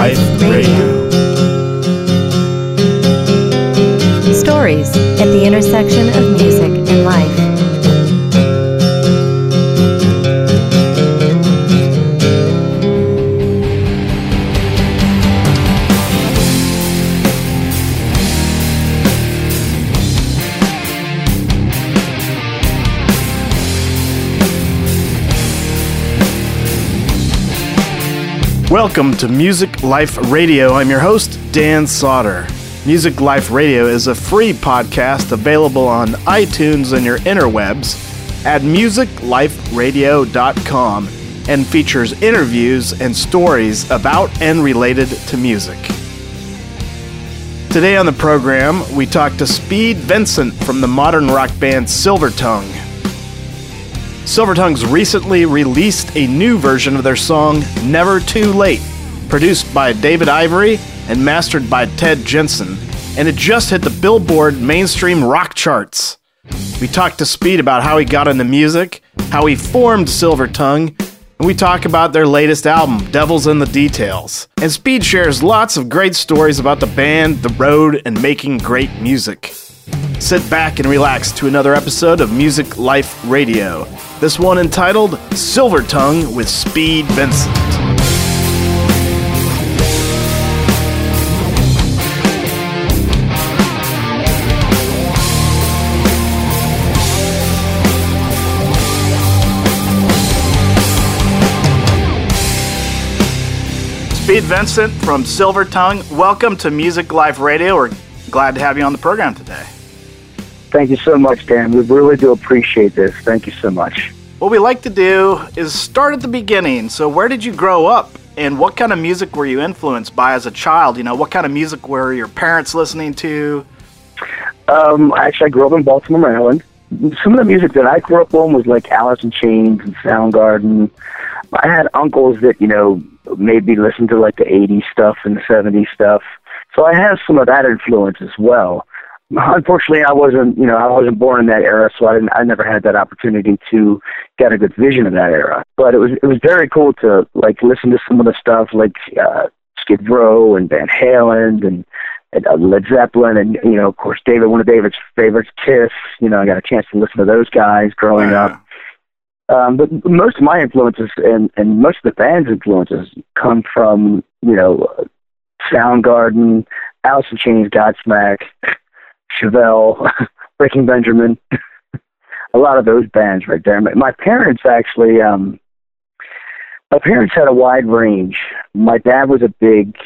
Life Radio. Stories at the intersection of Welcome to Music Life Radio. I'm your host, Dan Sauter. Music Life Radio is a free podcast available on iTunes and your interwebs at musicliferadio.com and features interviews and stories about and related to music. Today on the program, we talk to Speed Vincent from the modern rock band Silvertongue. Silvertongue's recently released a new version of their song Never Too Late, produced by David Ivory and mastered by Ted Jensen, and it just hit the Billboard mainstream rock charts. We talked to Speed about how he got into music, how he formed Silvertongue, and we talk about their latest album, Devils in the Details. And Speed shares lots of great stories about the band, the road, and making great music. Sit back and relax to another episode of Music Life Radio. This one entitled Silvertongue with Speed Vincent. Speed Vincent from Silvertongue, welcome to Music Life Radio. We're glad to have you on the program today. Thank you so much, Dan. We really do appreciate this. Thank you so much. What we like to do is start at the beginning. So, where did you grow up, and what kind of music were you influenced by as a child? You know, what kind of music were your parents listening to? Um, actually, I grew up in Baltimore, Maryland. Some of the music that I grew up on was like Alice in Chains and Soundgarden. I had uncles that you know made me listen to like the '80s stuff and the '70s stuff, so I have some of that influence as well unfortunately I wasn't you know I wasn't born in that era so I didn't I never had that opportunity to get a good vision of that era. But it was it was very cool to like listen to some of the stuff like uh Skid Row and Van Halen and, and uh, Led Zeppelin and you know of course David one of David's favorites Kiss you know I got a chance to listen to those guys growing up. Um, but most of my influences and, and most of the band's influences come from, you know, Soundgarden, Alice in Chains, Godsmack, Chevelle, Breaking Benjamin, a lot of those bands right there. My, my parents actually, um, my parents had a wide range. My dad was a big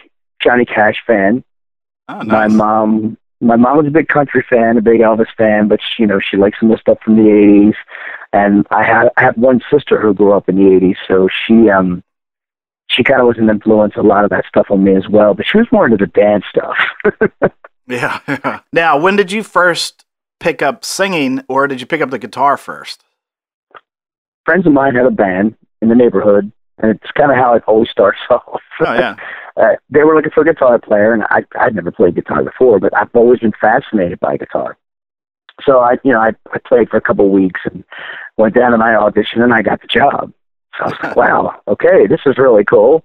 Johnny Cash fan. Oh, My mom, my mom was a big country fan, a big Elvis fan, but she, you know she liked some of the stuff from the '80s. And I had I have one sister who grew up in the '80s, so she um she kind of was an influence a lot of that stuff on me as well. But she was more into the dance stuff. Yeah. now, when did you first pick up singing, or did you pick up the guitar first? Friends of mine had a band in the neighborhood, and it's kind of how it always starts off. Oh yeah. uh, they were looking for a guitar player, and I I'd never played guitar before, but I've always been fascinated by guitar. So I, you know, I, I played for a couple of weeks and went down to my audition, and I got the job. So I was like, wow, okay, this is really cool.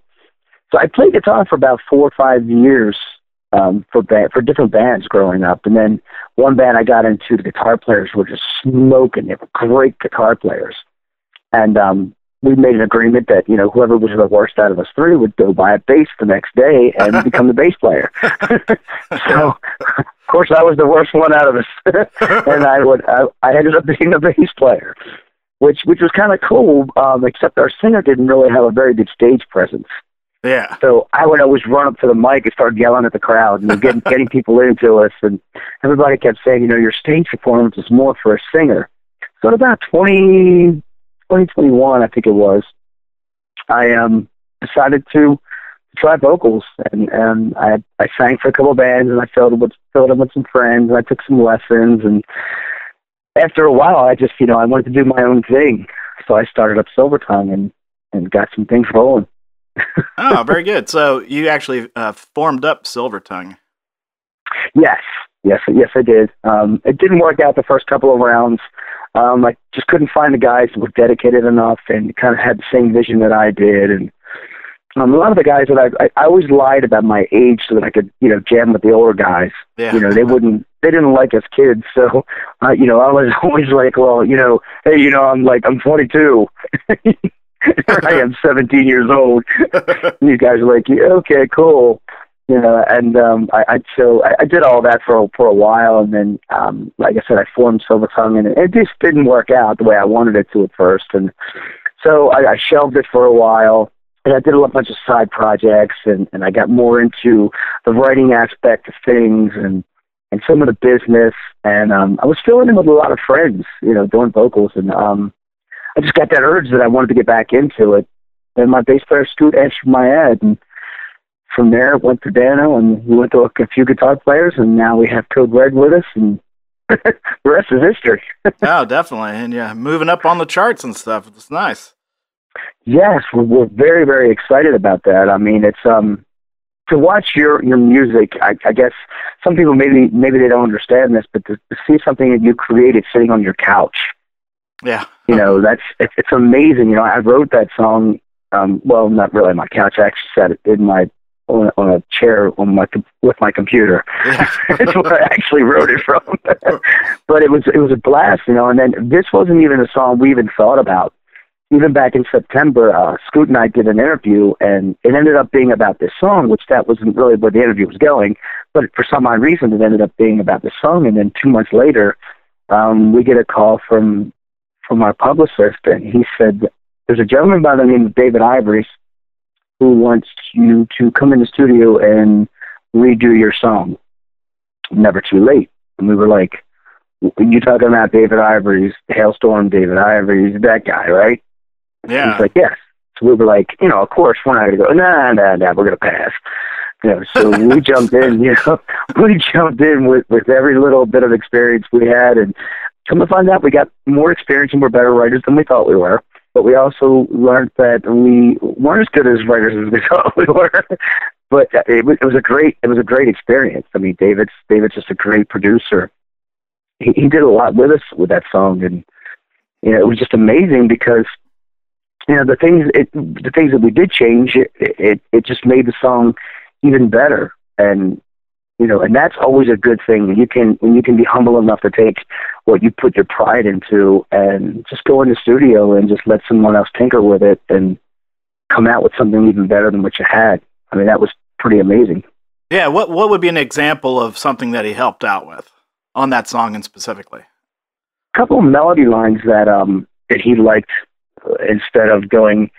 So I played guitar for about four or five years um, for ba- for different bands growing up, and then one band I got into, the guitar players were just smoking. They were great guitar players, and um, we made an agreement that you know whoever was the worst out of us three would go buy a bass the next day and become the bass player. so, of course, I was the worst one out of us, and I would I, I ended up being the bass player, which which was kind of cool. Um, except our singer didn't really have a very good stage presence. Yeah. So I would always run up to the mic and start yelling at the crowd and getting getting people into us, and everybody kept saying, you know, your stage performance is more for a singer. So at about 20, 2021, I think it was, I um decided to try vocals, and and I I sang for a couple of bands, and I filled with filled in with some friends, and I took some lessons, and after a while, I just you know I wanted to do my own thing, so I started up Silver Tongue and and got some things rolling. Oh, very good. So you actually uh, formed up Silvertongue. Yes, yes, yes, I did. Um, it didn't work out the first couple of rounds. Um, I just couldn't find the guys that were dedicated enough and kind of had the same vision that I did, and Um, a lot of the guys that I, I I always lied about my age so that I could you know jam with the older guys. Yeah. You know they wouldn't they didn't like us kids, so uh, you know I was always like, well, you know, hey, you know, I'm like I'm 22. Here I am, 17 years old. you guys are like, yeah, okay, cool. You know, and um, I, I so I, I did all that for a, for a while, and then, um, like I said, I formed Silver Tongue, and it, it just didn't work out the way I wanted it to at first, and so I, I shelved it for a while. And I did a bunch of side projects, and and I got more into the writing aspect of things, and and some of the business, and um, I was filling in with a lot of friends, you know, doing vocals, and um, I just got that urge that I wanted to get back into it. And my bass player Scoot answered my ad, and from there it went to Dano, and we went to a, a few guitar players, and now we have Code Red with us, and the rest is history. oh, definitely, and yeah, moving up on the charts and stuff. It's nice. Yes, we're, we're very very excited about that. I mean, it's um to watch your your music. I, I guess some people maybe maybe they don't understand this, but to, to see something that you created sitting on your couch Yeah. you know that's it's, it's amazing. You know i wrote that song um well not really on my couch. I actually sat it in my on, a- on a chair on my com- with my computer. Yeah. that's where i actually wrote it from. But it was it was a blast you know and then this wasn't even a song we even thought about. Even back in september uh scoot and i did an interview and it ended up being about this song which that wasn't really where the interview was going but for some odd reason it ended up being about this song. And then two months later um we get a call from from our publicist, and he said there's a gentleman by the name of David Ivory who wants you to come in the studio and redo your song. Never too late. And we were like, "You talking about David Ivory's Halestorm? David Ivory's that guy, right?" Yeah. He's like, "Yes." So we were like, "You know, of course, we're not going to go. Nah, nah, nah. We're going to pass." You know, so we jumped in. You know, we jumped in with with every little bit of experience we had, and come to find out, we got more experience and we're better writers than we thought we were. But we also learned that we weren't as good as writers as we thought we were. but uh, it was, it was a great it was a great experience. I mean, David's David's just a great producer. He, he did a lot with us with that song, and you know, it was just amazing because you know the things it, the things that we did change it, it it just made the song even better and you know and that's always a good thing when you can when you can be humble enough to take what you put your pride into and just go in the studio and just let someone else tinker with it and come out with something even better than what you had i mean that was pretty amazing Yeah. What What would be an example of something that he helped out with on that song and specifically? a couple of melody lines that um that he liked uh, instead of going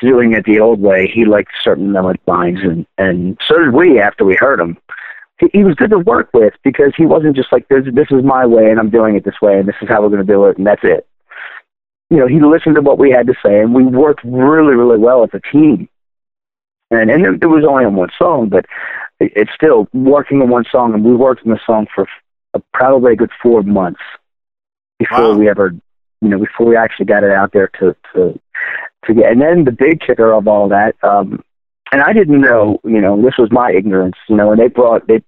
doing it the old way he liked certain melody lines and and so did we after we heard them he, he was good to work with because he wasn't just like this this is my way and i'm doing it this way and this is how we're going to do it and that's it you know he listened to what we had to say and we worked really really well as a team and and it, it was only on one song but it, it's still working on one song and we worked on the song for uh, probably a good four months before Wow. we ever, you know, before we actually got it out there to to to get. And then the big kicker of all that, um, and I didn't know, you know, this was my ignorance, you know, and they brought they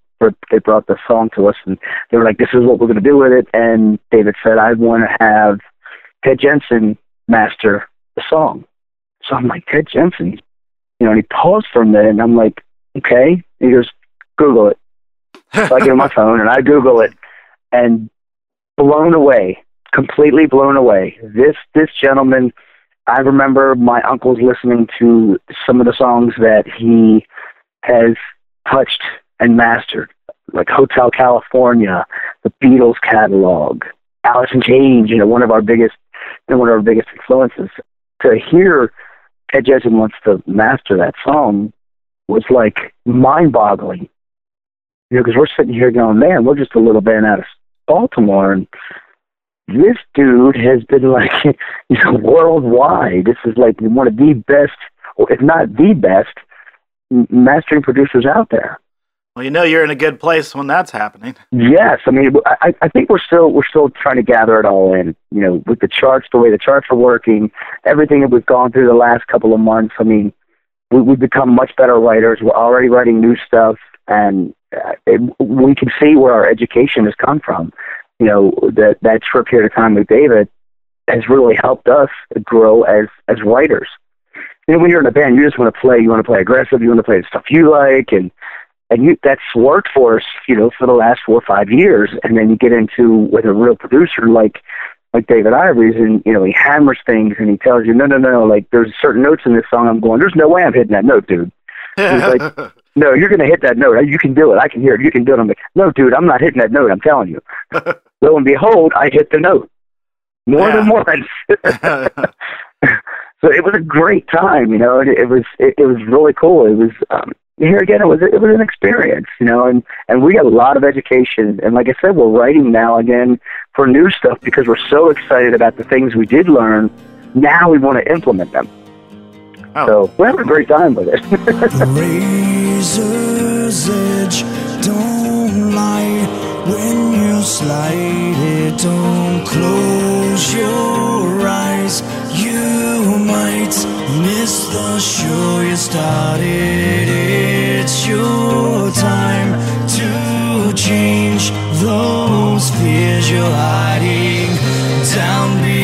they brought the song to us, and they were like, "This is what we're going to do with it." And David said, "I want to have Ted Jensen master the song." So I'm like, Ted Jensen, you know, and he paused for a minute, and I'm like, "Okay." He goes, "Google it." So I get on my phone and I Google it, and blown away, completely blown away. This this gentleman, I remember my uncles listening to some of the songs that he has touched and mastered, like Hotel California, the Beatles catalog, Alice in Chains. You know, one of our biggest, you one of our biggest influences. To hear Ted Jensen wants to master that song was like mind-boggling. You know, because we're sitting here going, man, we're just a little band out of Baltimore, and this dude has been like, you know, worldwide. This is like one of the best, if not the best, mastering producers out there. Well, you know you're in a good place when that's happening. Yes, I mean, I, I think we're still we're still trying to gather it all in. You know, with the charts, the way the charts are working, everything that we've gone through the last couple of months. I mean, we, we've become much better writers. We're already writing new stuff, and uh, it, we can see where our education has come from. You know, that that short period of time with David has really helped us grow as as writers. you know, when you're in a band, you just want to play. You want to play aggressive. You want to play the stuff you like, and and you that's worked for us, you know, for the last four or five years. And then you get into with a real producer like like David Ivory's, and you know, he hammers things and he tells you, no, no, no, like there's certain notes in this song. I'm going, there's no way I'm hitting that note, dude. He's like, no, you're going to hit that note. You can do it. I can hear it. You can do it. I'm like, no, dude, I'm not hitting that note. I'm telling you. Lo and behold, I hit the note more Yeah. than once. so it was a great time, you know. And it, it was it, it was really cool. It was um, here again. It was it was an experience, you know. And and we got a lot of education. And like I said, we're writing now again for new stuff because we're so excited about the things we did learn. Now we want to implement them. Oh. So we're having a great time with it. Razor's edge. Don't lie when you slide it. Don't close your eyes. You might miss the show. You started it's your time to change those fears you're hiding down below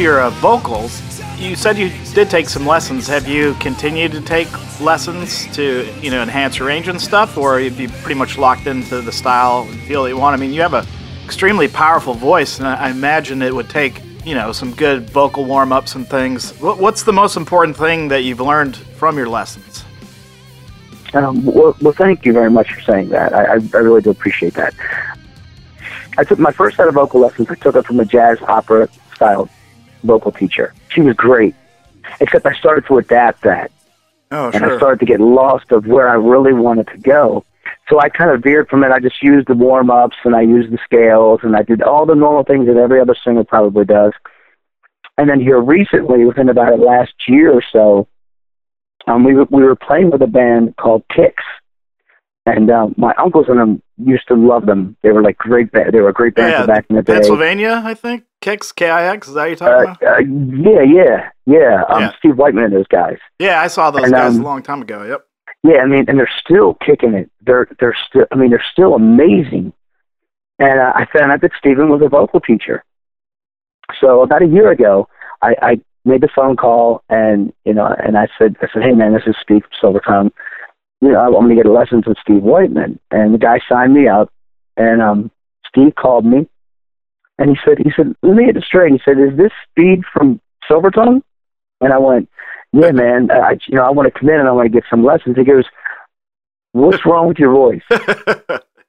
your uh, vocals, you said you did take some lessons. Have you continued to take lessons to, you know, enhance your range and stuff, or have you pretty much locked into the style and feel that you want? I mean, you have a extremely powerful voice, and I imagine it would take, you know, some good vocal warm ups and things. What's the most important thing that you've learned from your lessons? Um, well, well, thank you very much for saying that. I, I really do appreciate that. I took my first set of vocal lessons. I took it from a jazz opera style vocal teacher. She was great, except I started to adapt that, Oh, and I started to get lost of where I really wanted to go. So I kind of veered from it. I just used the warm ups and I used the scales and I did all the normal things that every other singer probably does. And then here recently, within about last year or so, um, we were, we were playing with a band called Kix, and um, my uncles and them used to love them. They were like great. Ba- they were a great band Yeah, back in the day. Pennsylvania, I think. Kix, K-I-X, is that you're talking Uh, about? uh, yeah, yeah, yeah. Um, Yeah. Steve Whiteman and those guys. Yeah, I saw those and, guys um, a long time ago. Yep. Yeah, I mean, and they're still kicking it. They're they're still. I mean, they're still amazing. And uh, I found out that Steven was a vocal teacher. So about a year ago, I, I made the phone call and you know, and I said, I said, hey man, this is Steve from Silvertongue. You know, I want to get lessons with Steve Whiteman, and the guy signed me up. And um, Steve called me, and he said, he said, let me get this straight. He said, is this Speed from Silvertongue? And I went, yeah, man. I, you know, I want to come in and I want to get some lessons. He goes, what's wrong with your voice?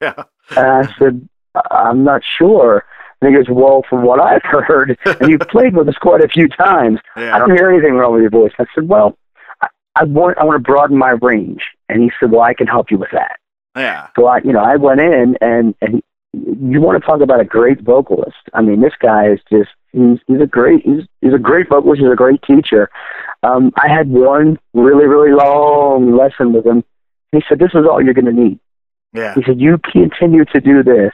yeah. And I said, I'm not sure. And he goes, well, from what I've heard, and you've played with us quite a few times, Yeah. I don't hear anything wrong with your voice. I said, well, I, I want I want to broaden my range. And he said, well, I can help you with that. Yeah. So I, you know, I went in and and you want to talk about a great vocalist. I mean, this guy is just he's he's a great he's he's a great vocalist. He's a great teacher. Um, I had one really really long lesson with him. He said, "This is all you're going to need." Yeah. He said, "You continue to do this,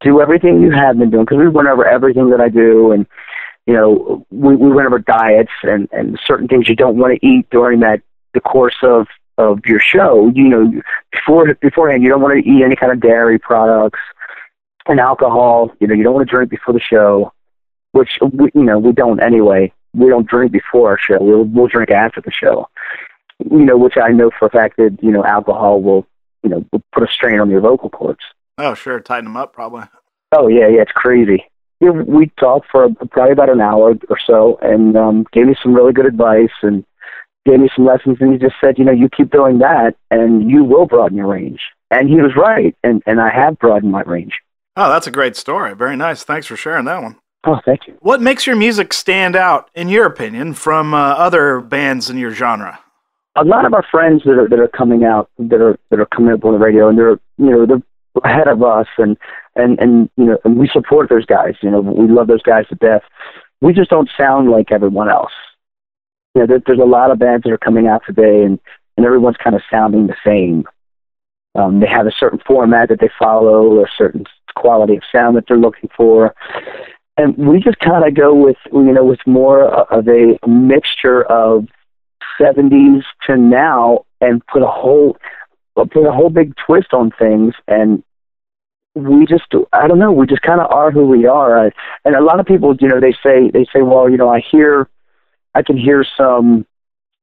do everything you have been doing." Because we went over everything that I do, and you know, we we went over diets and and certain things you don't want to eat during that the course of of your show. You know, before beforehand, you don't want to eat any kind of dairy products and alcohol. You know, you don't want to drink before the show, which we, you know we don't anyway. We don't drink before our show. We'll we'll drink after the show. You know, which I know for a fact that you know alcohol will you know will put a strain on your vocal cords. Oh, sure. Tighten them up, probably. Oh yeah, yeah, it's crazy. Yeah, we talked for probably about an hour or so, and um, gave me some really good advice and gave me some lessons. And he just said, you know, you keep doing that, and you will broaden your range. And he was right, and and I have broadened my range. Oh, that's a great story. Very nice. Thanks for sharing that one. Oh, thank you. What makes your music stand out, in your opinion, from uh, other bands in your genre? a lot of our friends that are that are coming out that are that are coming up on the radio and they're you know they're ahead of us and and and you know and we support those guys you know we love those guys to death we just don't sound like everyone else you know there, there's a lot of bands that are coming out today and and everyone's kind of sounding the same um they have a certain format that they follow or a certain quality of sound that they're looking for. And we just kind of go with you know with more of a mixture of 70s to now and put a whole put a whole big twist on things. And we just I don't know we just kind of are who we are. I, and a lot of people you know they say they say well you know I hear I can hear some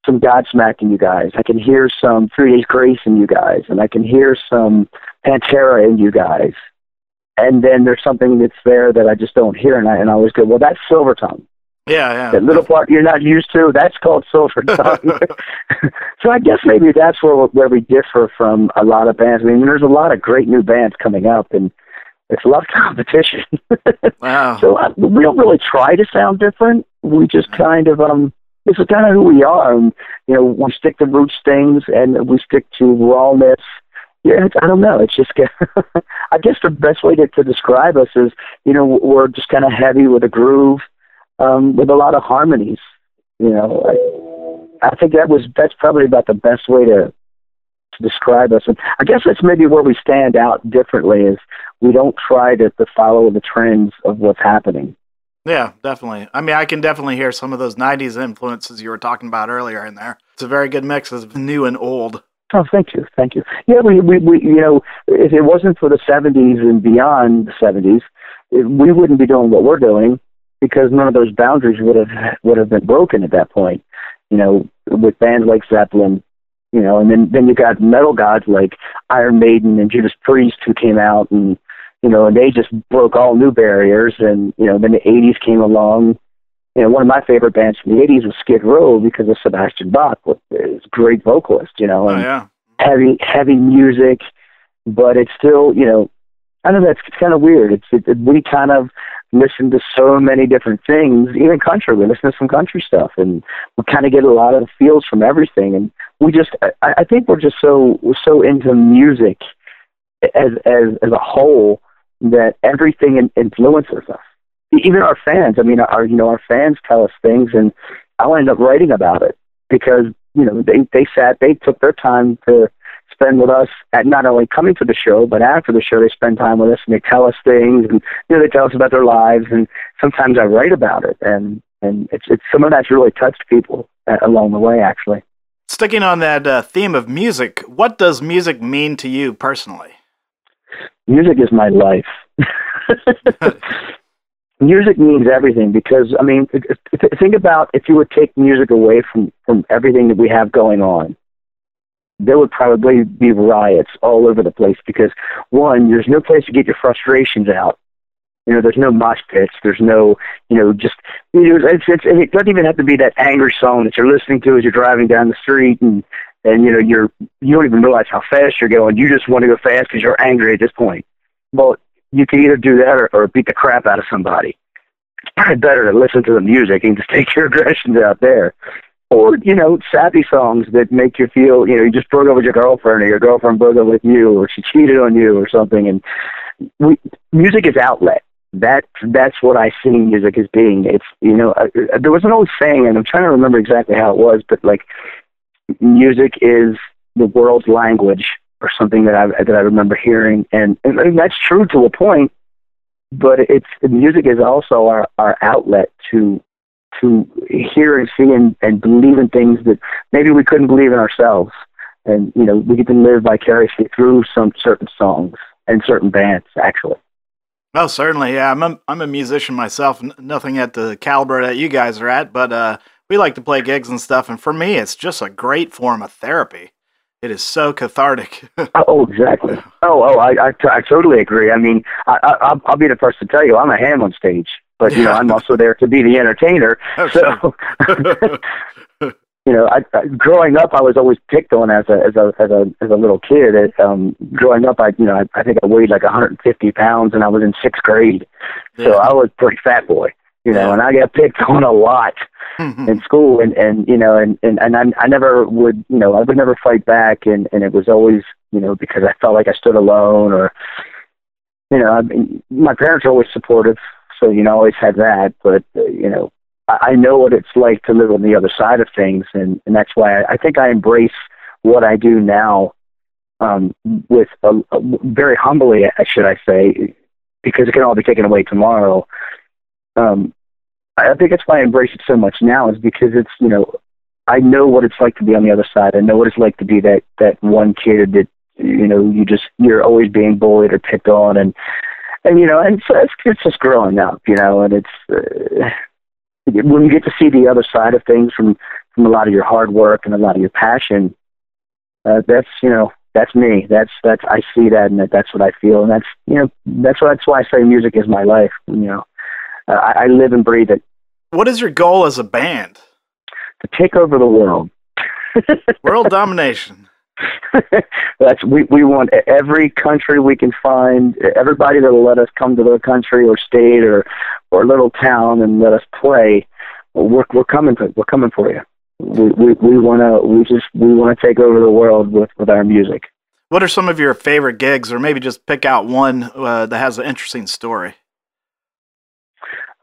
some Godsmack in you guys. I can hear some Three Days Grace in you guys. And I can hear some Pantera in you guys and then there's something that's there that I just don't hear and I and I always go well that's Silver Tongue Yeah, yeah. that little part you're not used to, that's called silver tongue. so I guess maybe that's where where we differ from a lot of bands. I mean, there's a lot of great new bands coming up, and it's a lot of competition. Wow. so uh, we don't really try to sound different. We just kind of um, this is kind of who we are, and you know, we stick to roots things, and we stick to rawness. Yeah, I don't know. It's just, I guess the best way to, to describe us is, you know, we're just kind of heavy with a groove um, with a lot of harmonies. You know, I, I think that was that's probably about the best way to to describe us. And I guess that's maybe where we stand out differently is we don't try to, to follow the trends of what's happening. Yeah, definitely. I mean, I can definitely hear some of those 90s influences you were talking about earlier in there. It's a very good mix of new and old. Oh, thank you, thank you. Yeah, we, we, we you know, if it wasn't for the '70s and beyond the '70s, it, we wouldn't be doing what we're doing because none of those boundaries would have would have been broken at that point. You know, with bands like Zeppelin, you know, and then then you got metal gods like Iron Maiden and Judas Priest who came out and you know, and they just broke all new barriers. And you know, then the '80s came along. You know, one of my favorite bands from the '80s was Skid Row because of Sebastian Bach, was a great vocalist. You know, Oh, and yeah. heavy heavy music, but it's still you know I don't know it's, it's kind of weird. It's it, it, we kind of listen to so many different things, even country. We listen to some country stuff, and we kind of get a lot of the feels from everything. And we just I, I think we're just so we're so into music as as as a whole that everything in, influences us. Even our fans. I mean, our you know our fans tell us things, and I'll end up writing about it because you know they they sat they took their time to spend with us at not only coming to the show but after the show they spend time with us and they tell us things and you know they tell us about their lives and sometimes I write about it and and it's it's some of that's really touched people along the way actually. Sticking on that uh, theme of music, what does music mean to you personally? music is my life. music means everything because I mean, th- th- think about if you would take music away from from everything that we have going on, there would probably be riots all over the place because one, there's no place to get your frustrations out. You know, there's no mosh pits. There's no, you know, just you know, it's, it's, it doesn't even have to be that angry song that you're listening to as you're driving down the street and and you know you're you don't even realize how fast you're going. You just want to go fast because you're angry at this point. Well, you can either do that or, or beat the crap out of somebody. It's probably better to listen to the music and just take your aggressions out there. Or, you know, sappy songs that make you feel, you know, you just broke up with your girlfriend or your girlfriend broke up with you or she cheated on you or something and we music is outlet. That that's what I see music as being. It's you know there was an old saying, and I'm trying to remember exactly how it was, but like music is the world's language, or something that I that I remember hearing, and, and, and that's true to a point. But it's music is also our our outlet to to hear and see and, and believe in things that maybe we couldn't believe in ourselves. And you know, we get to live vicariously through some certain songs and certain bands, actually. Oh, certainly. Yeah, I'm a, I'm a musician myself. N- nothing at the caliber that you guys are at, but uh, we like to play gigs and stuff. And for me, it's just a great form of therapy. It is so cathartic. oh, exactly. Oh, oh, I, I, t- I totally agree. I mean, I, I, I'll, be the first to tell you, I'm a ham on stage, but you know, I'm also there to be the entertainer. Oh, so, you know, I, I, growing up, I was always picked on as a as a as a as a little kid. It, um, growing up, I you know, I, I think I weighed like 150 pounds, and I was in sixth grade, so I was pretty fat boy. You know, and I got picked on a lot in school, and and you know, and and and I, I never would, you know, I would never fight back, and and it was always, you know, because I felt like I stood alone, or you know, I mean, my parents are always supportive, so you know, I always had that, but uh, you know, I, I know what it's like to live on the other side of things, and and that's why I, I think I embrace what I do now um, with a, a, very humbly, should I say, because it can all be taken away tomorrow. Um, I think that's why I embrace it so much now is because it's you know I know what it's like to be on the other side. I know what it's like to be that that one kid that you know you just you're always being bullied or picked on and and you know and so it's it's just growing up you know and it's uh, when you get to see the other side of things from from a lot of your hard work and a lot of your passion uh, that's you know that's me that's that's I see that and that, that's what I feel and that's you know that's why that's why I say music is my life you know uh, I, I live and breathe it what is your goal as a band? to take over the world World domination. That's we we want every country we can find, everybody that'll let us come to their country or state or or little town and let us play. We're we're coming for we're coming for you. We we we want to we just we want to take over the world with with our music. What are some of your favorite gigs, or maybe just pick out one uh, that has an interesting story?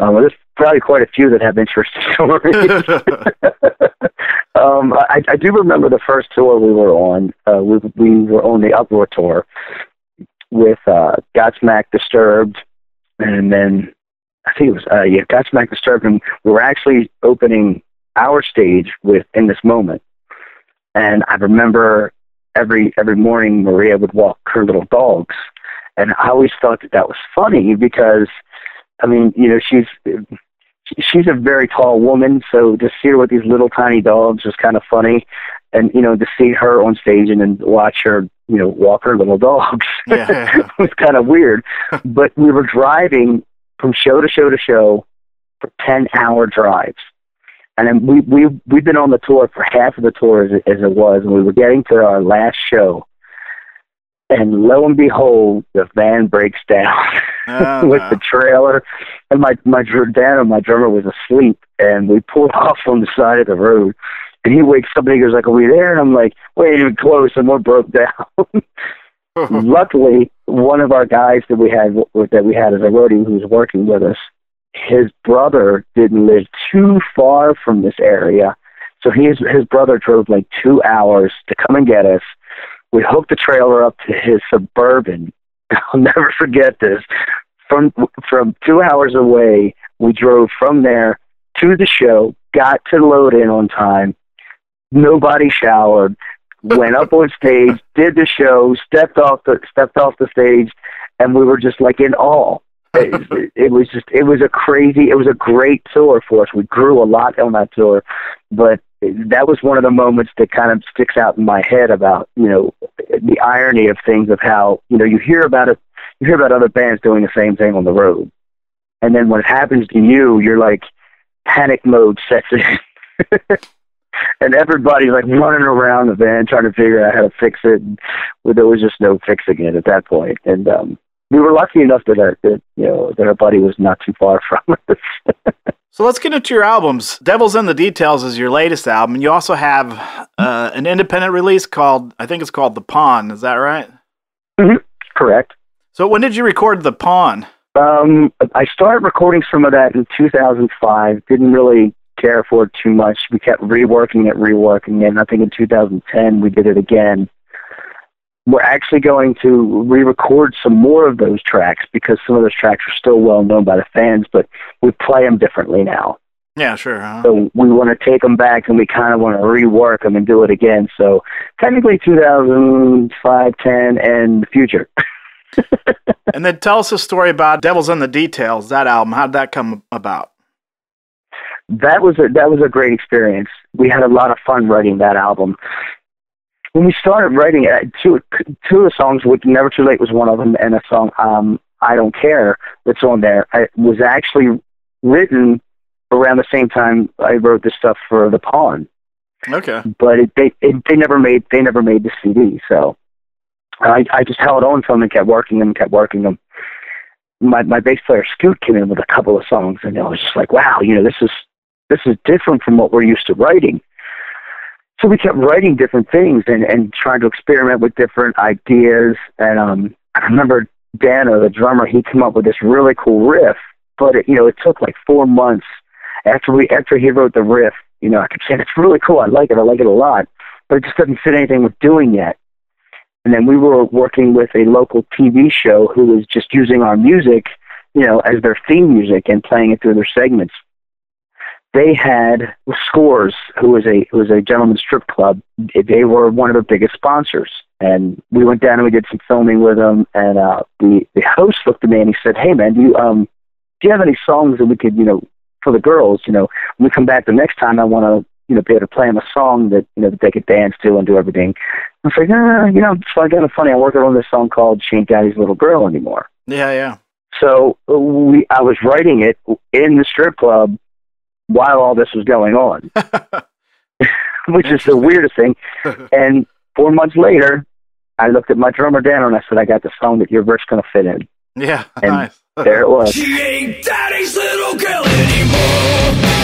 Um, there's probably quite a few that have interesting stories. um, I, I do remember the first tour we were on. Uh, we, we were on the Uproar tour with uh, Godsmack Disturbed, and then I think it was uh, yeah Godsmack Disturbed, and we were actually opening our stage with In This Moment. And I remember every every morning Maria would walk her little dogs, and I always thought that that was funny because, I mean, you know, she's she's a very tall woman, so to see her with these little tiny dogs was kind of funny, and you know to see her on stage and then watch her, you know, walk her little dogs Yeah. was kind of weird. but we were driving from show to show to show for ten hour drives, and then we we we've been on the tour for half of the tour as, as it was, and we were getting to our last show. And lo and behold, the van breaks down Oh, with no. the trailer, and my my dr- my drummer was asleep, and we pulled off on the side of the road, and he wakes up and he goes like, "Are we there?" And I'm like, "We ain't even close," and we're broke down. Luckily, one of our guys that we had that we had as a roadie who was working with us, his brother didn't live too far from this area, so his his brother drove like two hours to come and get us. We hooked the trailer up to his suburban. I'll never forget this. From from two hours away, we drove from there to the show, got to load in on time. Nobody showered. Went up on stage, did the show, stepped off the stepped off the stage, and we were just like in awe. It, it was just it was a crazy it was a great tour for us. We grew a lot on that tour, but that was one of the moments that kind of sticks out in my head about you know the irony of things of how you know you hear about it you hear about other bands doing the same thing on the road, and then when it happens to you, you're like panic mode sets in. and everybody's like running around the van trying to figure out how to fix it. And there was just no fixing it at that point. And um, we were lucky enough that our that you know that our buddy was not too far from us. So let's get into your albums. Devil's in the Details is your latest album. You also have uh, an independent release called, I think it's called The Pawn. Is that right? Correct. So when did you record the Pawn? Um, I started recording some of that in 2005. Didn't really care for it too much. We kept reworking it, reworking it. And I think in 2010 we did it again. We're actually going to re-record some more of those tracks because some of those tracks are still well known by the fans, but we play them differently now. Yeah, sure. Huh? So we want to take them back and we kind of want to rework them and do it again. So technically 2005, 10, and the future. and then tell us a story about Devils in the Details, that album. How did that come about? That was a that was a great experience. We had a lot of fun writing that album. When we started writing it, two two of the songs, which "Never Too Late" was one of them, and a song um, "I Don't Care" that's on there, it was actually written around the same time I wrote the stuff for the Pawn. Okay. But it, they it, they never made they never made the CD, so I I just held on to them and kept working them, kept working them. My my bass player Scoot came in with a couple of songs, and I was just like, wow, you know, this is this is different from what we're used to writing. So we kept writing different things and and trying to experiment with different ideas. And um, I remember Dano, the drummer, he came up with this really cool riff, but it, you know, it took like four months after we after he wrote the riff, you know, I kept saying it's really cool. I like it. I like it a lot, but it just doesn't fit anything we're doing yet. And then we were working with a local TV show who was just using our music, you know, as their theme music and playing it through their segments. They had Scores, who was a who was a gentleman's strip club. They were one of the biggest sponsors, and we went down and we did some filming with them. And uh, the the host looked at me and he said, "Hey, man, do you um do you have any songs that we could you know for the girls, you know, when we come back the next time, I want to, you know, be able to play them a song that, you know, that they could dance to and do everything. I was like, nah, you know, it's kind of funny. I'm working on this song called "She Ain't Daddy's Little Girl" anymore. Yeah, yeah. So uh, we, I was writing it in the strip club while all this was going on, which is the weirdest thing. And four months later, I looked at my drummer Dan and I said, "I got the song that your verse is going to fit in." Yeah, and nice. there it was. She ain't daddy's little girl anymore.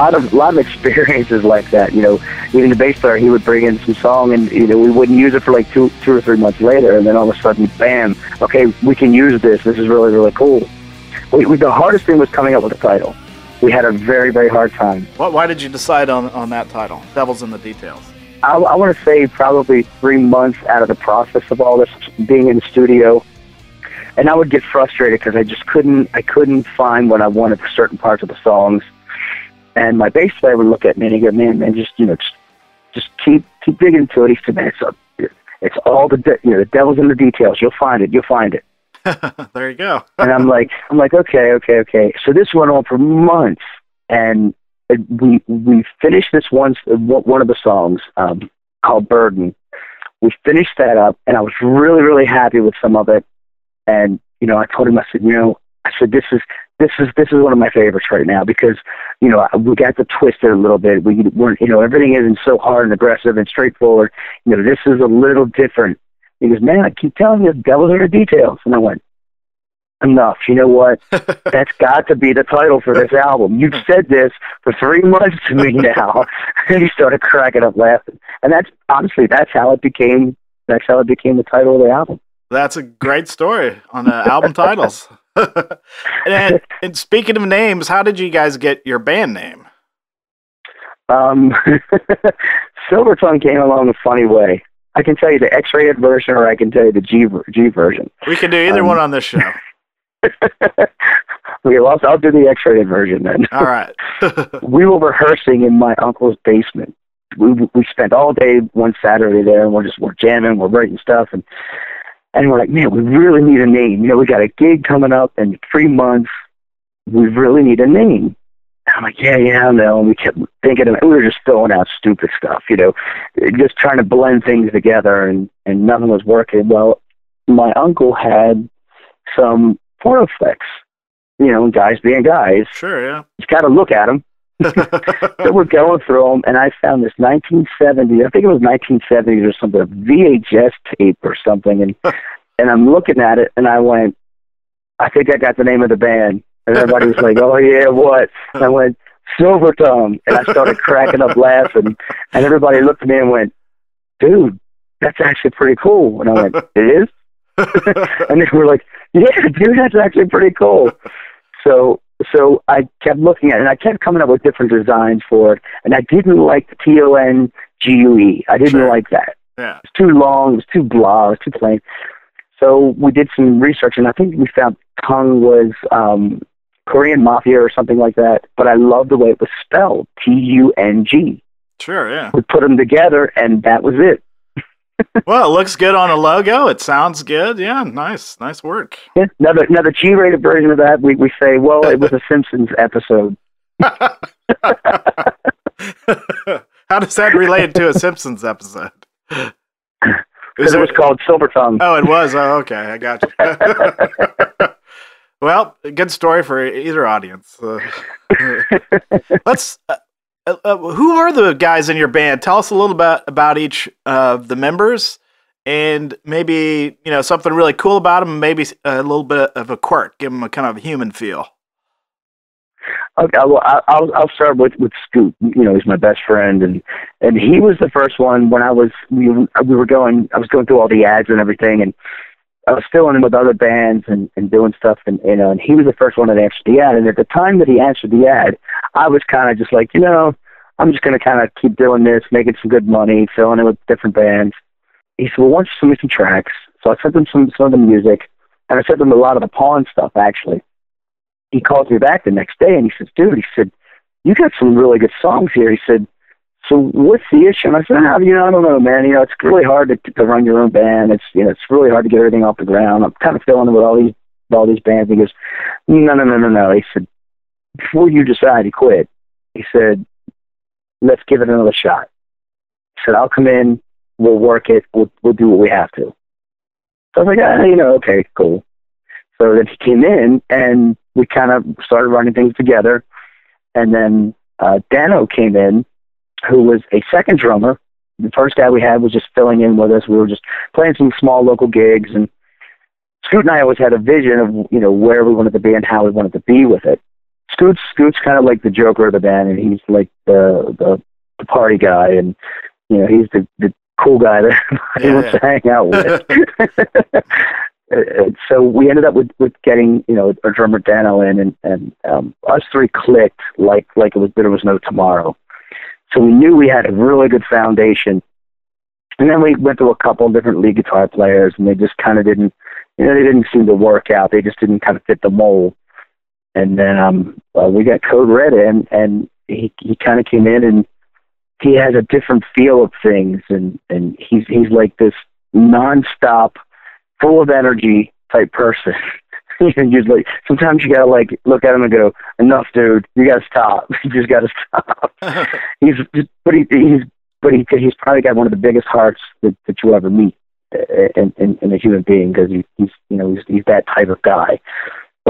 Lot of lot of experiences like that. You know, even the bass player, he would bring in some song, and you know, we wouldn't use it for like two two or three months later, and then all of a sudden, bam! Okay, we can use this. This is really really cool. We, we, the hardest thing was coming up with a title. We had a very very hard time. What, why did you decide on, on that title, Devils in the Details? I, I want to say probably three months out of the process of all this, being in the studio, and I would get frustrated because I just couldn't I couldn't find what I wanted for certain parts of the songs. And my bass player would look at me and he'd go, "Man, man, just you know, just, just keep keep digging into it." He said, "Man, it's all the de- you know the devil's in the details. You'll find it. You'll find it." there you go. and I'm like, I'm like, okay, okay, okay. So this went on for months, and we we finished this one one of the songs um, called "Burden." We finished that up, and I was really really happy with some of it. And you know, I told him, I said, you know, I said, "This is this is this is one of my favorites right now because you know we got to twist it a little bit. We weren't you know everything isn't so hard and aggressive and straightforward. You know, this is a little different." He goes, "Man, I keep telling you, devil's in the details." And I went, "Enough. You know what? That's got to be the title for this album. You've said this for three months to me now." and he started cracking up laughing. And that's honestly that's how it became. That's how it became the title of the album. That's a great story on the album titles. and, and speaking of names, how did you guys get your band name? Um, Silvertung came along a funny way. I can tell you the X-rated version, or I can tell you the G G version. We can do either Um, one on this show. okay, well, I'll, I'll do the X-rated version then. All right. we were rehearsing in my uncle's basement. We we spent all day one Saturday there, and we're just we're jamming, we're writing stuff, and and we're like, man, we really need a name. You know, we got a gig coming up in three months. We really need a name. And I'm like, yeah, yeah, I know. And we kept thinking of it. We were just throwing out stupid stuff, you know, just trying to blend things together, and and nothing was working. Well, my uncle had some porno flicks, you know, guys being guys. sure, yeah. You got to look at them so we're going through them, and I found this 1970, I think it was 1970s or something, a VHS tape or something, and and I'm looking at it, and I went, I think I got the name of the band, and everybody was like, Oh yeah, what? And I went Silver Tongue, and I started cracking up laughing, and everybody looked at me and went, Dude, that's actually pretty cool, and I went, It is, and they were like, Yeah, dude, that's actually pretty cool. So so I kept looking at it and I kept coming up with different designs for it and I didn't like the T O N G U E. I didn't Sure. like that. yeah. It's too long, it was too blah, it was too plain. So we did some research and I think we found tongue was um Korean mafia or something like that. But I love the way it was spelled. T U N G. Sure, yeah. We put them together and that was it. Well, it looks good on a logo. It sounds good. Yeah, nice. Nice work. Yeah. Another another G rated version of that we, we say, well, it was a Simpsons episode. How does that relate to a Simpsons episode? Is Because it was called Silver Tongue. Oh, it was. Oh, okay. I got you. well, good story for either audience. Uh, let's. Uh, uh, uh, who are the guys in your band? Tell us a little bit about each of the members, and maybe you know something really cool about them. Maybe a little bit of a quirk. Give them a kind of human feel. Okay, well, I'll I'll start with with Scoot. You know, he's my best friend, and and he was the first one when I was we we were going. I was going through all the ads and everything, and I was filling in with other bands and and doing stuff, and you know, and he was the first one that answered the ad. And at the time that he answered the ad, I was kind of just like, you know, I'm just going to kind of keep doing this, making some good money, filling in with different bands. He said, well, why don't you send me some tracks? So I sent him some some of the music, and I sent him a lot of the pawn stuff actually he called me back the next day and he says, dude, he said, you got some really good songs here. He said, so what's the issue? And I said, ah, you know, I don't know, man. You know, it's really hard to, to run your own band. It's, you know, it's really hard to get everything off the ground. I'm kind of filling in with all these, all these bands. He goes, no, no, no, no, no. He said, before you decide to quit, he said, let's give it another shot. He said, I'll come in, we'll work it, we'll, we'll do what we have to. So I was like, ah, you know, okay, cool. So then he came in and we kind of started running things together. And then uh, Dano came in, who was a second drummer. The first guy we had was just filling in with us. We were just playing some small local gigs. And Scoot and I always had a vision of, you know, where we wanted to be and how we wanted to be with it. Scoot's, Scoot's kind of like the joker of the band, and he's like the, the, the party guy. And, you know, he's the, the cool guy that everybody Yeah, wants yeah. to hang out with. So we ended up with with getting you know our drummer Dano in, and and um, us three clicked like like it was there was no tomorrow. So we knew we had a really good foundation, and then we went to a couple of different lead guitar players, and they just kind of didn't, you know, they didn't seem to work out. They just didn't kind of fit the mold. And then um, uh, we got Code Red in, and he he kind of came in, and he has a different feel of things, and and he's he's like this nonstop full of energy type person. and just like sometimes you gotta like look at him and go, "Enough, dude. You gotta stop. You just gotta stop." he's just, but he, he's but he he's probably got one of the biggest hearts that that you ever meet uh, in in, in a human being because he, he's you know he's he's that type of guy.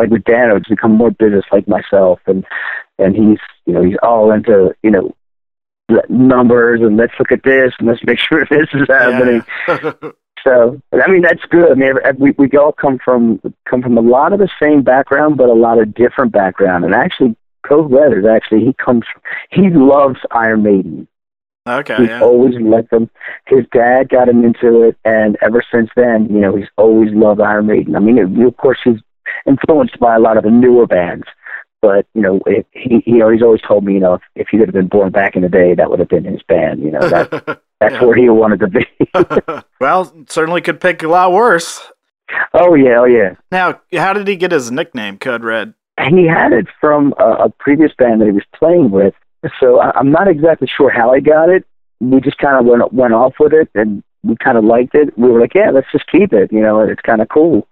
Like with Dano, it's become more business like myself, and and he's you know he's all into you know numbers and let's look at this and let's make sure this is happening. Yeah. So I mean that's good. I mean we we all come from come from a lot of the same background, but a lot of different background. And actually, Red is actually he comes he loves Iron Maiden. okay, He's yeah. always liked them. His dad got him into it, and ever since then, you know, he's always loved Iron Maiden. I mean, it, of course, he's influenced by a lot of the newer bands, but you know, it, he he always always told me, you know, if, if he would have been born back in the day, that would have been his band. You know, that that's Yeah. where he wanted to be. well, certainly could pick a lot worse. oh yeah, oh yeah. Now, how did he get his nickname, Code Red? he had it from a, a previous band that he was playing with. So I, I'm not exactly sure how he got it. We just kind of went went off with it, and we kind of liked it. We were like, yeah, let's just keep it. You know, it's kind of cool.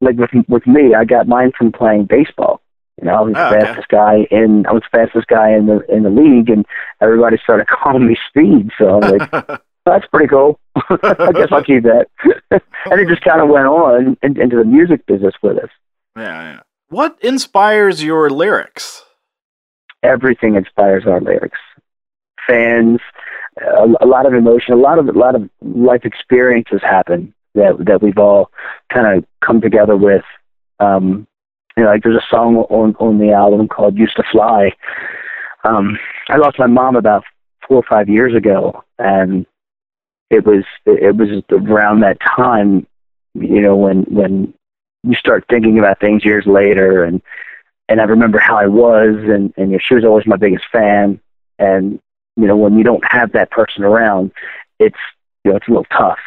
Like with with me, I got mine from playing baseball. You know, I was Oh, the ah, okay. fastest guy in I was the fastest guy in the in the league, and everybody started calling me Speed. So I'm like, oh, that's pretty cool. I guess I'll keep that. and it just kind of went on in, into the music business with us. yeah, yeah. What inspires your lyrics? everything inspires our lyrics. Fans, a, a lot of emotion, a lot of a lot of life experiences happen that that we've all kind of come together with. Um, you know, like there's a song on on the album called "Used to Fly." Um, I lost my mom about four or five years ago, and it was it was around that time, you know, when when you start thinking about things years later and and I remember how I was, and and you know, she was always my biggest fan. And you know, when you don't have that person around, it's you know it's a little tough.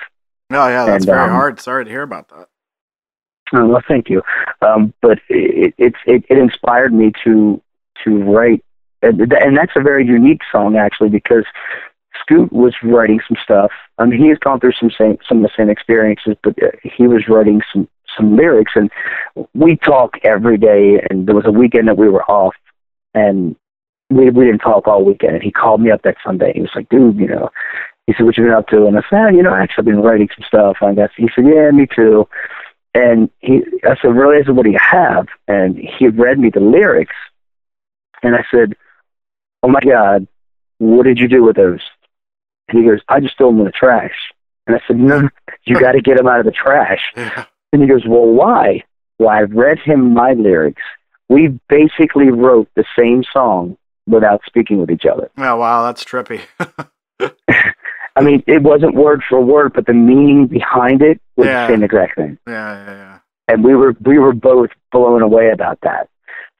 Oh, yeah, that's And, very um, hard. Sorry to hear about that. Oh, well, thank you. Um, but it, it it it inspired me to to write, and, and that's a very unique song actually because Scoot was writing some stuff. I mean, he has gone through some same some of the same experiences, but uh, he was writing some some lyrics, and we talk every day. And there was a weekend that we were off, and we we didn't talk all weekend. And he called me up that Sunday. He was like, "Dude, you know," he said, "What you been up to?" And I said, "Ah, "You know, actually, I've actually been writing some stuff." And I guess he said, "Yeah, me too." And he, I said, "Really? I said, what do you have?" And he read me the lyrics, and I said, "Oh my God, what did you do with those?" And he goes, "I just threw them in the trash." And I said, "No, you got to get them out of the trash." Yeah. And he goes, Well, why? Well, I read him my lyrics. We basically wrote the same song without speaking with each other. Oh, wow, that's trippy. I mean, it wasn't word for word, but the meaning behind it was Yeah. the same exact thing. yeah, yeah, yeah. And we were we were both blown away about that.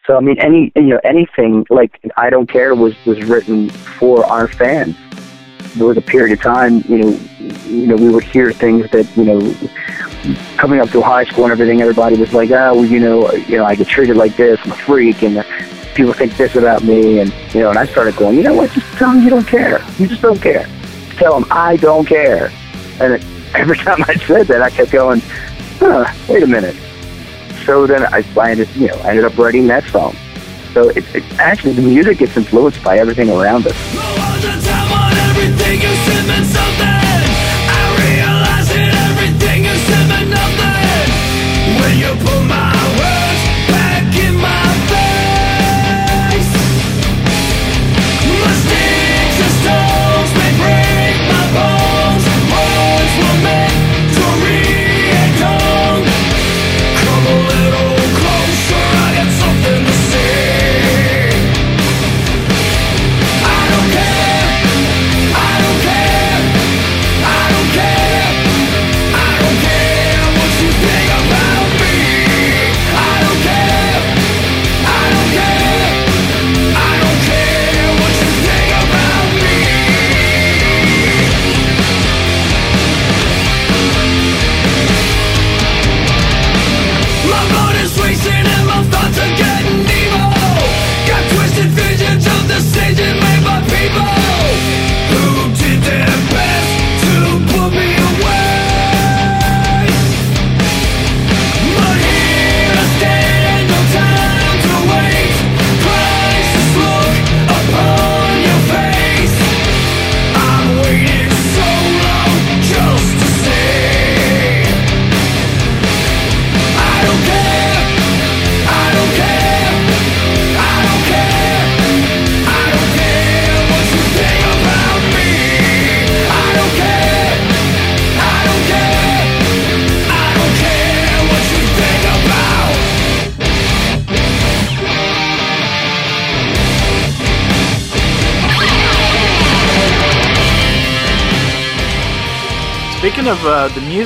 So I mean, any you know anything like I don't care was was written for our fans. There was a period of time, you know, you know, we would hear things that you know, coming up to high school and everything. Everybody was like, oh, well, you know, you know, I get treated like this. I'm a freak, and people think this about me, and you know. And I started going, you know what? Just tell them you don't care. You just don't care. Tell them I don't care. And it, every time I said that, I kept going, huh, wait a minute. So then I, I ended, you know, I ended up writing that song. So it, it actually the music gets influenced by everything around us. No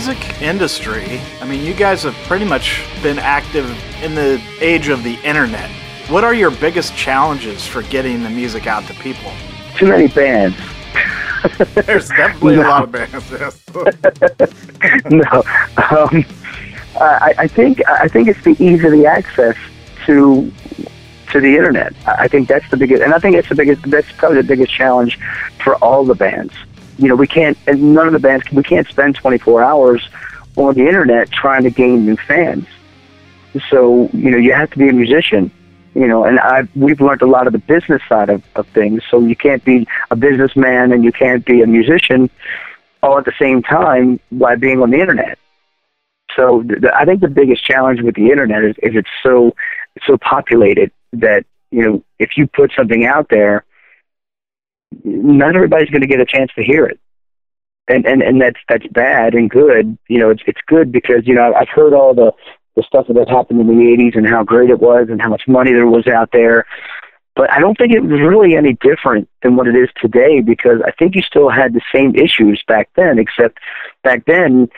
music industry, I mean, you guys have pretty much been active in the age of the internet. What are your biggest challenges for getting the music out to people? Too many bands. There's definitely a lot of bands. Yes. no, um, I, I think I think it's the ease of the access to to the internet. I think that's the biggest, and I think it's the biggest. That's probably the biggest challenge for all the bands. You know, we can't, and none of the bands, we can't spend 24 hours on the internet trying to gain new fans. So, you know, you have to be a musician. You know, and I we've learned a lot of the business side of, of things. So you can't be a businessman and you can't be a musician all at the same time by being on the internet. So the, I think the biggest challenge with the internet is, is it's so so populated that you know if you put something out there, not everybody's going to get a chance to hear it, and and and that's that's bad and good. You know, it's it's good because you know I've heard all the the stuff that happened in the '80s and how great it was and how much money there was out there. But I don't think it was really any different than what it is today because I think you still had the same issues back then, except back then,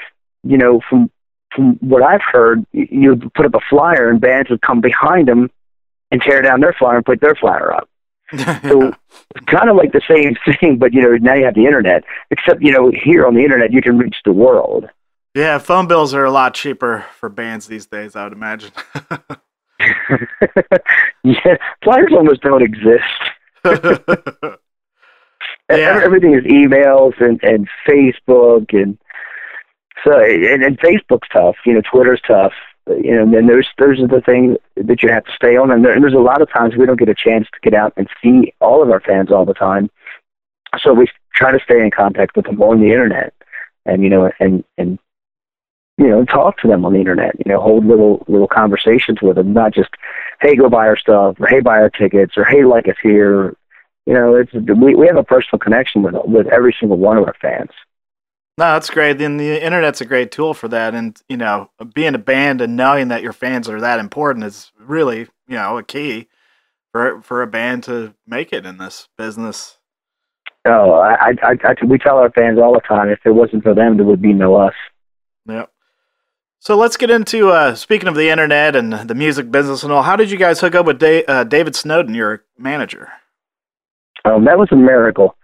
you know, from from what I've heard, you'd put up a flyer and bands would come behind them and tear down their flyer and put their flyer up. So kind of like the same thing, but you know now you have the internet. Except you know here on the internet you can reach the world. Yeah, phone bills are a lot cheaper for bands these days. I would imagine. yeah, flyers almost don't exist. Yeah. Everything is emails and and Facebook and so and, and Facebook's tough. You know, Twitter's tough. You know, and then there's those are the things that you have to stay on, and, there, and there's a lot of times we don't get a chance to get out and see all of our fans all the time. So we try to stay in contact with them on the internet, and you know, and and you know, talk to them on the internet. You know, hold little little conversations with them, not just hey, go buy our stuff, or hey, buy our tickets, or hey, like us here. You know, it's we we have a personal connection with with every single one of our fans. No, that's great. Then the internet's a great tool for that. And, you know, being a band and knowing that your fans are that important is really, you know, a key for for a band to make it in this business. Oh, I, I, I, we tell our fans all the time, if it wasn't for them, there would be no us. Yep. So let's get into uh, speaking of the internet and the music business and all. How did you guys hook up with uh, David Snowden, your manager? Um, that was a miracle.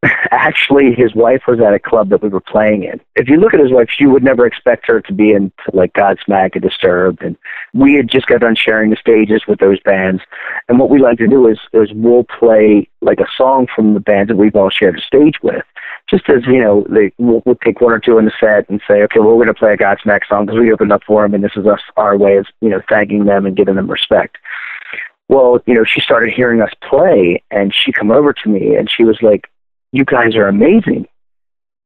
Actually, his wife was at a club that we were playing in. If you look at his wife, you would never expect her to be in like Godsmack and Disturbed. And we had just got done sharing the stages with those bands. And what we like to do is is we'll play like a song from the bands that we've all shared a stage with. Just as you know, they, we'll, we'll take one or two in the set and say, okay, well, we're going to play a Godsmack song because we opened up for them, and this is us our way of you know thanking them and giving them respect. Well, you know, she started hearing us play, and she come over to me, and she was like, "You guys are amazing."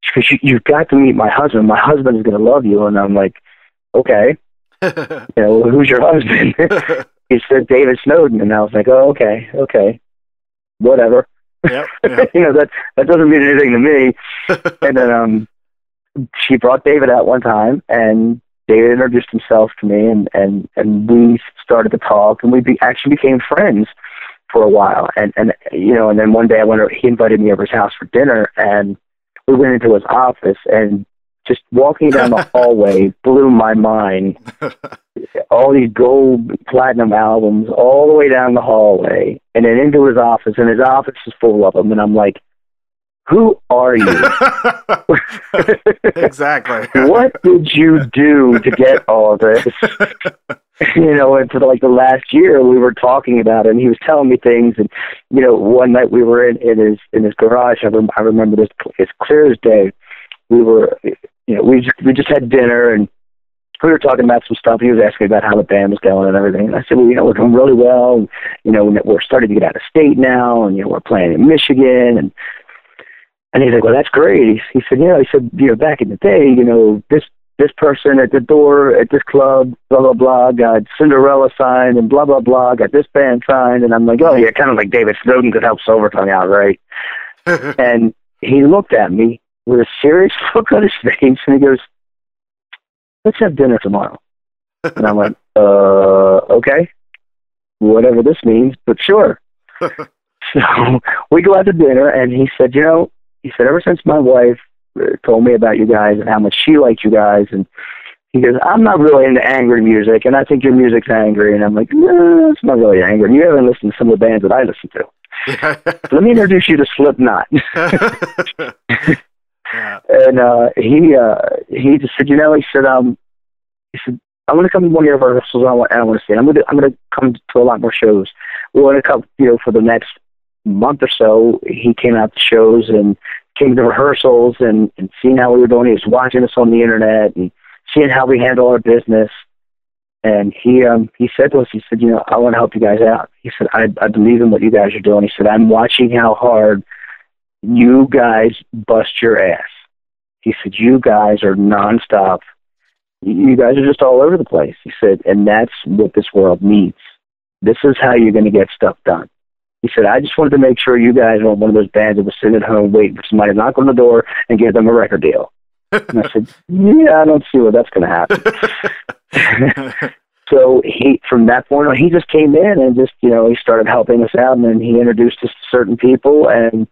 Because you, you've got to meet my husband. My husband is going to love you, and I'm like, "Okay." you know, who's your husband? he said David Snowden, and I was like, "Oh, okay, okay, whatever." Yep. yep. you know that that doesn't mean anything to me. and then um, she brought David out one time, and David introduced himself to me, and and and we started to talk, and we be, actually became friends for a while. And and you know, and then one day I went. Over, he invited me over his house for dinner, and we went into his office, and just walking down the hallway blew my mind. All these gold platinum albums all the way down the hallway, and then into his office, and his office is full of them, and I'm like, "Who are you? exactly. what did you do to get all this?" you know, and for like the last year, we were talking about it, and he was telling me things. And you know, one night we were in, in his in his garage. I, rem- I remember this as clear as day. We were, you know, we just, we just had dinner, and we were talking about some stuff. He was asking about how the band was going and everything. And I said, well, you know, we're doing really well. And, you know, we're starting to get out of state now, and you know, we're playing in Michigan, and and he's like, well, that's great. He, he said, you know, he said, you know, back in the day, you know, this this person at the door at this club, blah blah blah, got Cinderella signed and blah blah blah, got this band signed, and I'm like, oh yeah, kind of like David Snowden could help Silvertung out, right? and he looked at me with a serious look on his face, and he goes, "Let's have dinner tomorrow." And I'm like, "Uh, okay, whatever this means, but sure." so we go out to dinner, and he said, "You know," he said, "ever since my wife told me about you guys and how much she liked you guys, and he goes, I'm not really into angry music, and I think your music's angry. And I'm like, no, it's not really angry. And you haven't listened to some of the bands that I listen to. Let me introduce you to Slipknot. yeah. and uh, he uh, he just said, you know, he said, um, he said, I'm going to come to one of your rehearsals. I want, I want to see. It. I'm going to I'm going to come to a lot more shows. We want to come, you know, for the next month or so. He came out to shows and came to rehearsals and and seeing how we were doing. He was watching us on the internet and seeing how we handle our business. And he um he said to us, he said, you know, I want to help you guys out. He said, I I believe in what you guys are doing. He said, I'm watching how hard you guys bust your ass. He said, you guys are nonstop. You guys are just all over the place. He said, and that's what this world needs. This is how you're going to get stuff done. He said, I just wanted to make sure you guys aren't one of those bands that was sitting at home waiting for somebody to knock on the door and give them a record deal. And I said, yeah, I don't see where that's going to happen. so he, from that point on, he just came in and just, you know, he started helping us out and then he introduced us to certain people and,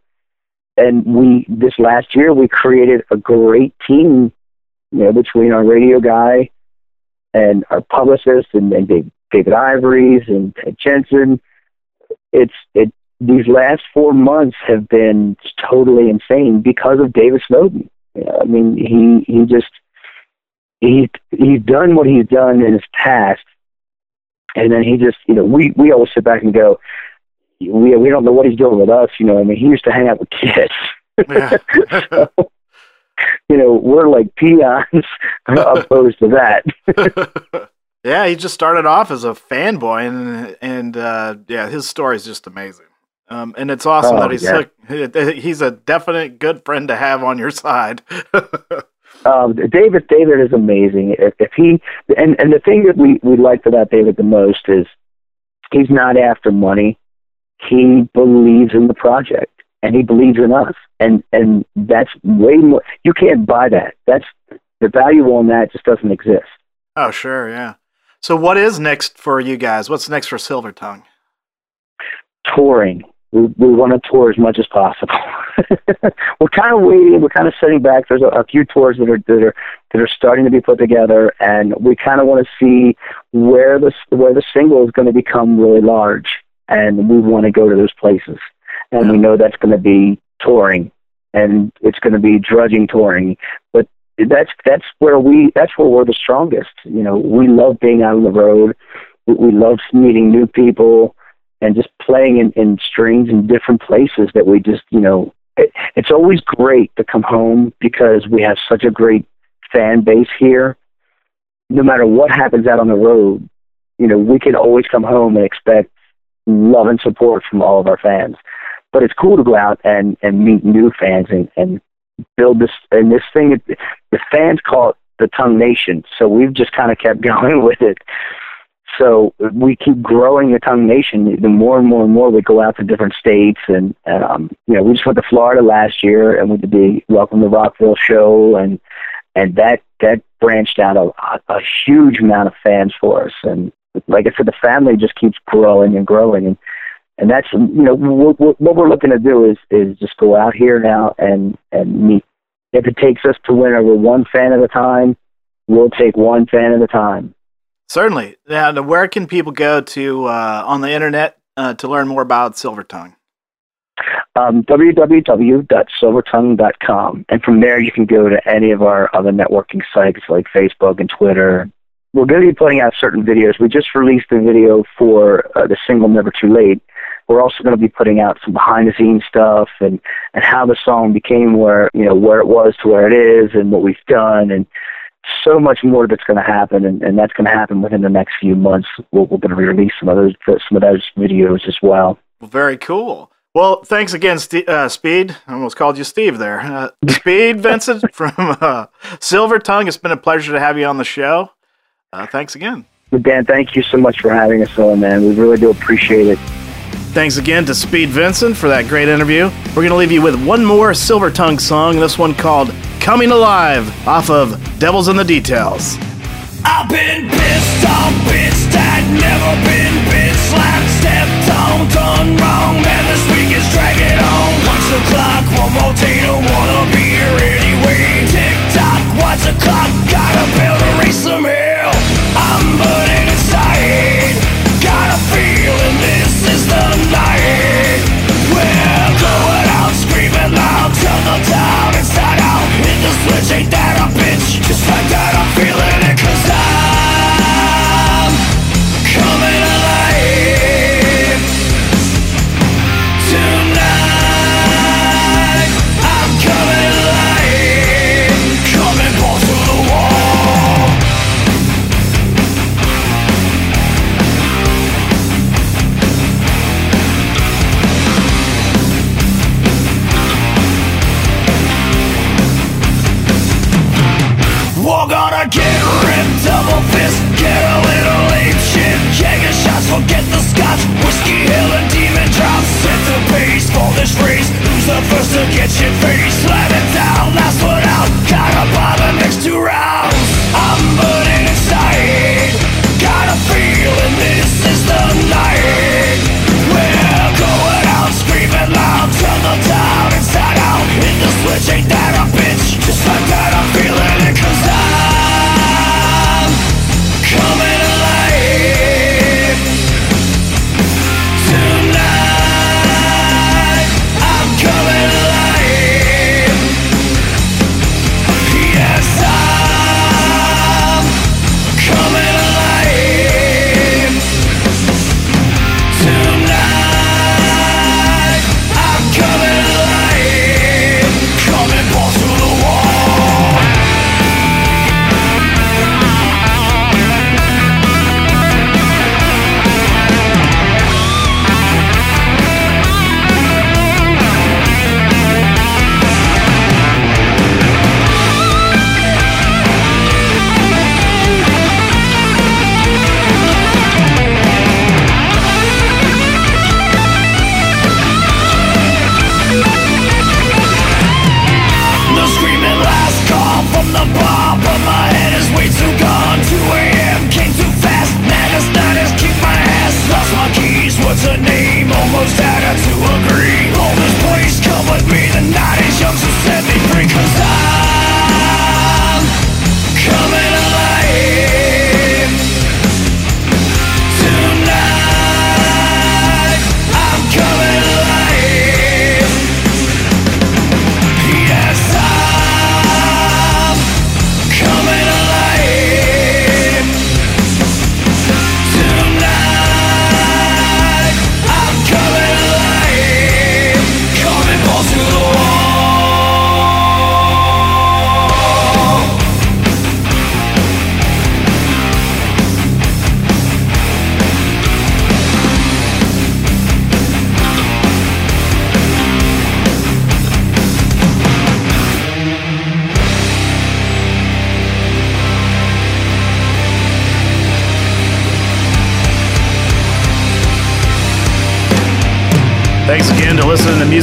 and we, this last year, we created a great team, you know, between our radio guy and our publicist and, and David Ivories and Ted Jensen. It's, it, these last four months have been totally insane because of David Snowden. I mean, he he just he he's done what he's done in his past, and then he just you know we we always sit back and go, we we don't know what he's doing with us. You know, I mean, he used to hang out with Kix. Yeah. so, you know, we're like peons opposed to that. yeah, he just started off as a fanboy, and and uh, yeah, his story is just amazing. Um, and it's awesome Oh, that he's yeah. he's a definite good friend to have on your side. um, David David is amazing. If, if he and and the thing that we we liked about David the most is he's not after money. He believes in the project and he believes in us, and and that's way more. You can't buy that. That's the value on that just doesn't exist. oh, sure, yeah. So, what is next for you guys? What's next for Silvertung? touring. We, we want to tour as much as possible. we're kind of waiting. We're kind of sitting back. There's a, a few tours that are that are that are starting to be put together, and we kind of want to see where the where the single is going to become really large, and we want to go to those places. And we know that's going to be touring, and it's going to be drudging touring. That's that's where we that's where we're the strongest. You know, we love being out on the road. We, we love meeting new people and just playing in, in strings in different places that we just, you know, it, it's always great to come home because we have such a great fan base here. No matter what happens out on the road, you know, we can always come home and expect love and support from all of our fans. But it's cool to go out and, and meet new fans and, and build this, and this thing, the fans call it the Tongue Nation. So we've just kind of kept going with it. So we keep growing the Tongue Nation. The more and more and more we go out to different states, and um, you know, we just went to Florida last year, and we did the Welcome to Rockville show, and and that that branched out a, a huge amount of fans for us. And like I said, the family just keeps growing and growing, and and that's you know what, what we're looking to do is is just go out here now and and meet. If it takes us to win over one fan at a time, we'll take one fan at a time. Certainly. Now, where can people go to uh, on the internet uh, to learn more about Silvertung? um, www.silvertung.com. And from there, you can go to any of our other networking sites like Facebook and Twitter. We're going to be putting out certain videos. We just released a video for uh, the single Never Too Late. We're also going to be putting out some behind the scenes stuff and, and how the song became where, you know, where it was to where it is and what we've done and so much more that's going to happen, and, and that's going to happen within the next few months. We're, we're going to release some of those some of those videos as well. Well, very cool. Well, thanks again, Ste uh, Speed. I almost called you Steve there. Uh, Speed Vincent from uh, Silvertung. It's been a pleasure to have you on the show. Uh, thanks again. Dan, thank you so much for having us on, man. We really do appreciate it. Thanks again to Speed Vincent for that great interview. We're going to leave you with one more Silvertung song, this one called Coming Alive off of Devils in the Details. I've been pissed off, never been slapped, stepped on, done wrong. Man, this week is dragging on. Punch the clock, one more day, wanna be here anyway. Thanks again to listening to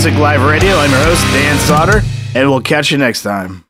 Music Live Radio. I'm your host, Dan Sauter, and we'll catch you next time.